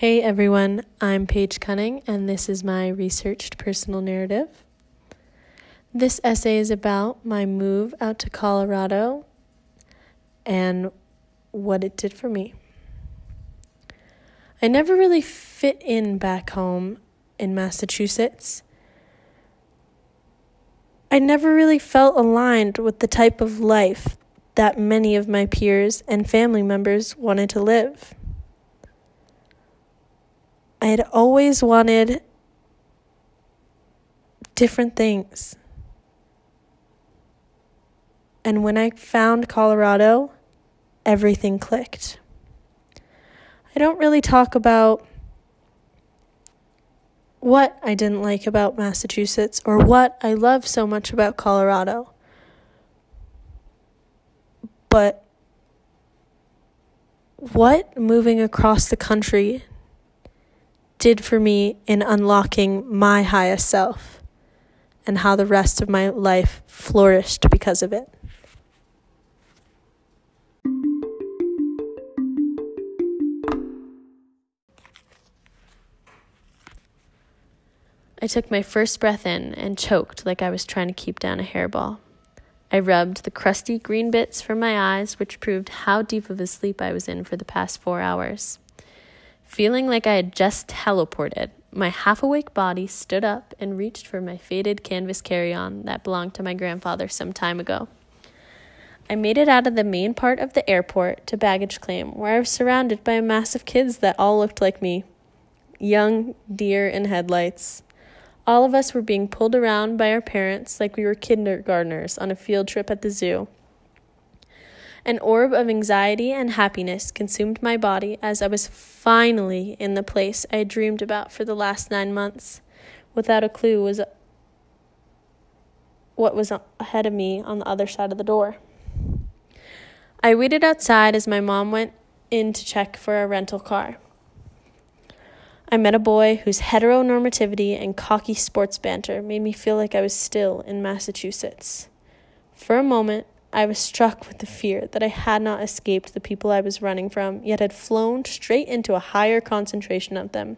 Hey everyone, I'm Paige Cunning, and this is my researched personal narrative. This essay is about my move out to Colorado and what it did for me. I never really fit in back home in Massachusetts. I never really felt aligned with the type of life that many of my peers and family members wanted to live. I had always wanted different things. And when I found Colorado, everything clicked. I don't really talk about what I didn't like about Massachusetts or what I love so much about Colorado. But what moving across the country did for me in unlocking my highest self and how the rest of my life flourished because of it. I took my first breath in and choked like I was trying to keep down a hairball. I rubbed the crusty green bits from my eyes, which proved how deep of a sleep I was in for the past four hours. Feeling like I had just teleported, my half awake body stood up and reached for my faded canvas carry on that belonged to my grandfather some time ago. I made it out of the main part of the airport to baggage claim, where I was surrounded by a mass of kids that all looked like me young deer in headlights. All of us were being pulled around by our parents like we were kindergartners on a field trip at the zoo. An orb of anxiety and happiness consumed my body as I was finally in the place I had dreamed about for the last nine months, without a clue was what was ahead of me on the other side of the door. I waited outside as my mom went in to check for a rental car. I met a boy whose heteronormativity and cocky sports banter made me feel like I was still in Massachusetts. For a moment, I was struck with the fear that I had not escaped the people I was running from, yet had flown straight into a higher concentration of them.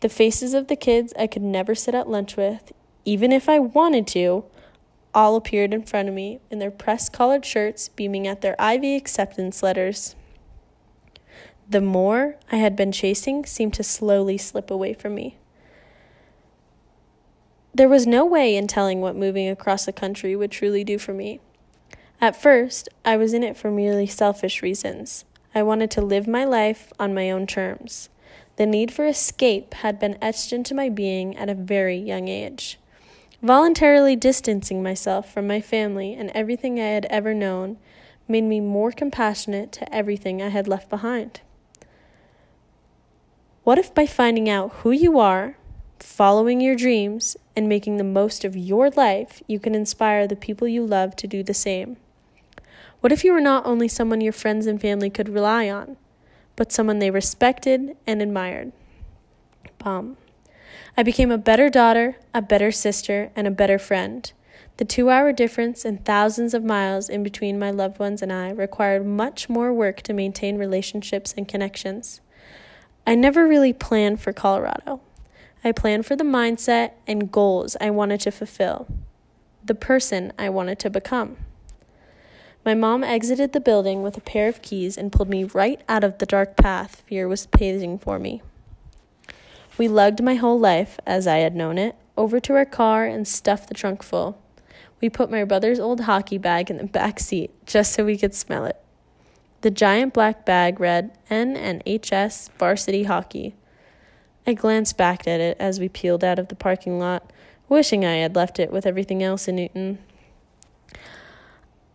The faces of the kids I could never sit at lunch with, even if I wanted to, all appeared in front of me in their press collared shirts, beaming at their Ivy acceptance letters. The more I had been chasing seemed to slowly slip away from me. There was no way in telling what moving across the country would truly do for me. At first, I was in it for merely selfish reasons. I wanted to live my life on my own terms. The need for escape had been etched into my being at a very young age. Voluntarily distancing myself from my family and everything I had ever known made me more compassionate to everything I had left behind. What if by finding out who you are, following your dreams, and making the most of your life, you can inspire the people you love to do the same. What if you were not only someone your friends and family could rely on, but someone they respected and admired? Bomb. I became a better daughter, a better sister, and a better friend. The two hour difference and thousands of miles in between my loved ones and I required much more work to maintain relationships and connections. I never really planned for Colorado. I planned for the mindset and goals I wanted to fulfill, the person I wanted to become. My mom exited the building with a pair of keys and pulled me right out of the dark path fear was paving for me. We lugged my whole life, as I had known it, over to our car and stuffed the trunk full. We put my brother's old hockey bag in the back seat just so we could smell it. The giant black bag read NNHS Varsity Hockey. I glanced back at it as we peeled out of the parking lot, wishing I had left it with everything else in Newton.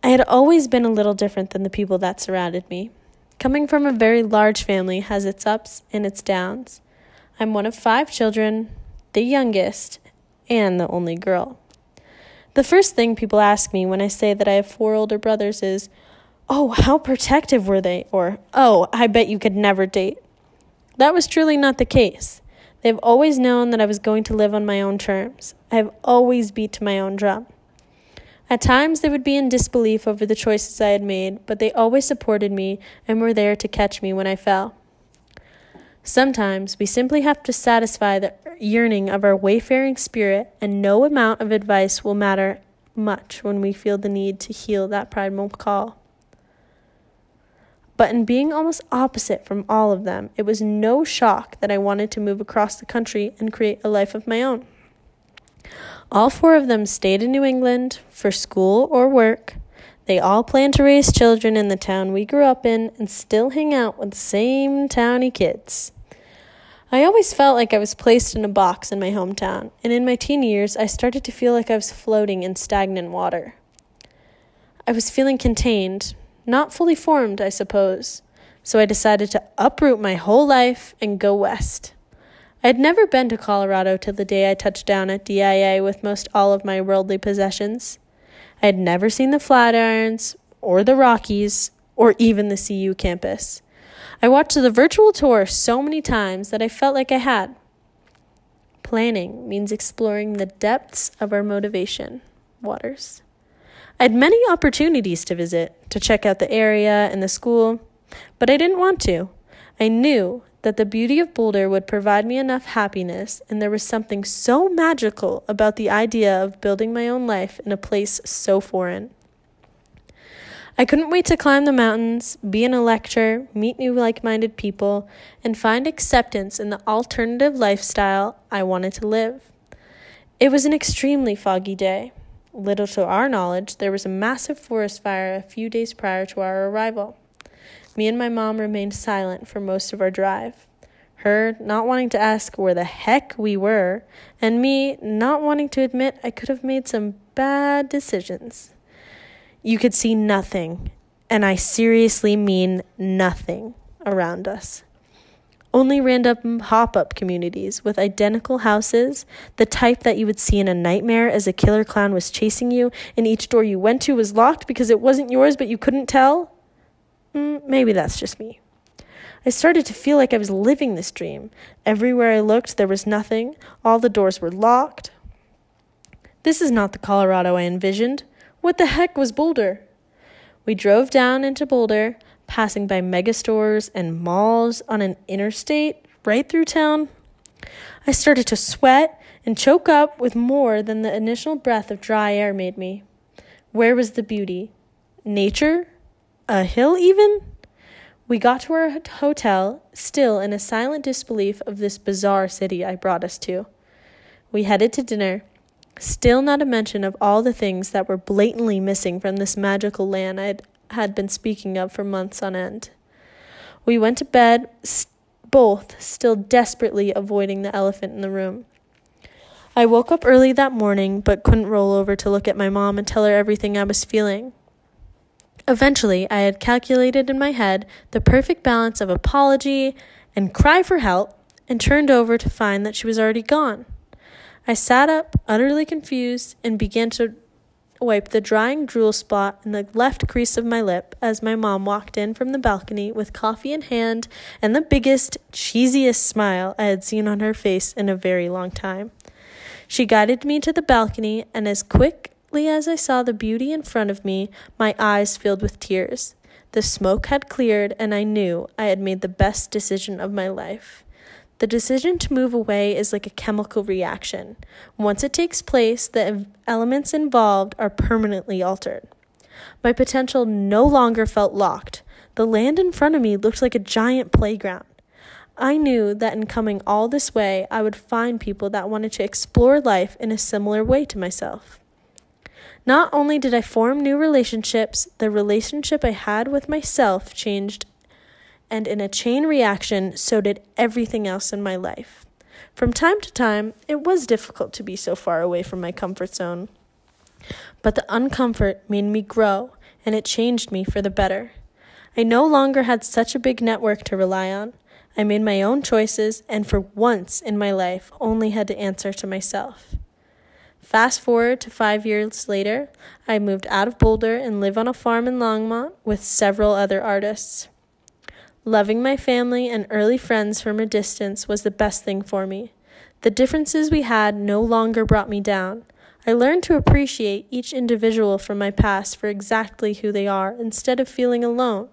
I had always been a little different than the people that surrounded me. Coming from a very large family has its ups and its downs. I'm one of five children, the youngest, and the only girl. The first thing people ask me when I say that I have four older brothers is, Oh, how protective were they? Or, Oh, I bet you could never date. That was truly not the case. They've always known that I was going to live on my own terms. I have always beat to my own drum. At times, they would be in disbelief over the choices I had made, but they always supported me and were there to catch me when I fell. Sometimes we simply have to satisfy the yearning of our wayfaring spirit, and no amount of advice will matter much when we feel the need to heal that primal call. But in being almost opposite from all of them, it was no shock that I wanted to move across the country and create a life of my own. All four of them stayed in New England for school or work. They all plan to raise children in the town we grew up in and still hang out with the same towny kids. I always felt like I was placed in a box in my hometown, and in my teen years, I started to feel like I was floating in stagnant water. I was feeling contained, not fully formed, I suppose. So I decided to uproot my whole life and go west. I had never been to Colorado till the day I touched down at DIA with most all of my worldly possessions. I had never seen the Flatirons, or the Rockies, or even the CU campus. I watched the virtual tour so many times that I felt like I had. Planning means exploring the depths of our motivation waters. I had many opportunities to visit, to check out the area and the school, but I didn't want to. I knew that the beauty of Boulder would provide me enough happiness, and there was something so magical about the idea of building my own life in a place so foreign. I couldn't wait to climb the mountains, be in a lecture, meet new like minded people, and find acceptance in the alternative lifestyle I wanted to live. It was an extremely foggy day. Little to our knowledge, there was a massive forest fire a few days prior to our arrival. Me and my mom remained silent for most of our drive. Her not wanting to ask where the heck we were, and me not wanting to admit I could have made some bad decisions. You could see nothing, and I seriously mean nothing, around us only random pop up communities with identical houses, the type that you would see in a nightmare as a killer clown was chasing you, and each door you went to was locked because it wasn't yours but you couldn't tell? Mm, maybe that's just me. I started to feel like I was living this dream. Everywhere I looked, there was nothing, all the doors were locked. This is not the Colorado I envisioned. What the heck was Boulder? We drove down into Boulder passing by megastores and malls on an interstate right through town. I started to sweat and choke up with more than the initial breath of dry air made me. Where was the beauty? Nature? A hill, even? We got to our hotel, still in a silent disbelief of this bizarre city I brought us to. We headed to dinner, still not a mention of all the things that were blatantly missing from this magical land I'd had been speaking of for months on end. We went to bed, both still desperately avoiding the elephant in the room. I woke up early that morning, but couldn't roll over to look at my mom and tell her everything I was feeling. Eventually, I had calculated in my head the perfect balance of apology and cry for help and turned over to find that she was already gone. I sat up, utterly confused, and began to wiped the drying drool spot in the left crease of my lip as my mom walked in from the balcony with coffee in hand and the biggest, cheesiest smile I had seen on her face in a very long time. She guided me to the balcony, and as quickly as I saw the beauty in front of me, my eyes filled with tears. The smoke had cleared, and I knew I had made the best decision of my life. The decision to move away is like a chemical reaction. Once it takes place, the elements involved are permanently altered. My potential no longer felt locked. The land in front of me looked like a giant playground. I knew that in coming all this way, I would find people that wanted to explore life in a similar way to myself. Not only did I form new relationships, the relationship I had with myself changed and in a chain reaction, so did everything else in my life. From time to time, it was difficult to be so far away from my comfort zone. But the uncomfort made me grow, and it changed me for the better. I no longer had such a big network to rely on. I made my own choices, and for once in my life, only had to answer to myself. Fast forward to five years later, I moved out of Boulder and live on a farm in Longmont with several other artists. Loving my family and early friends from a distance was the best thing for me. The differences we had no longer brought me down. I learned to appreciate each individual from my past for exactly who they are instead of feeling alone.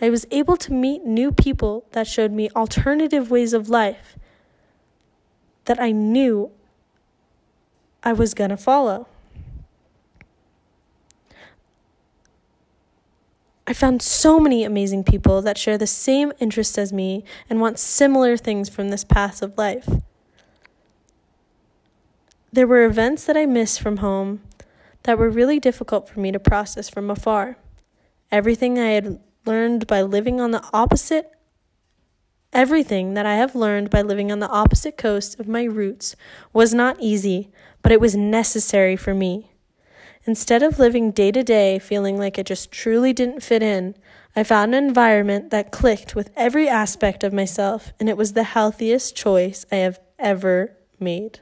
I was able to meet new people that showed me alternative ways of life that I knew I was going to follow. I found so many amazing people that share the same interests as me and want similar things from this path of life. There were events that I missed from home that were really difficult for me to process from afar. Everything I had learned by living on the opposite Everything that I have learned by living on the opposite coast of my roots was not easy, but it was necessary for me. Instead of living day to day feeling like I just truly didn't fit in, I found an environment that clicked with every aspect of myself, and it was the healthiest choice I have ever made.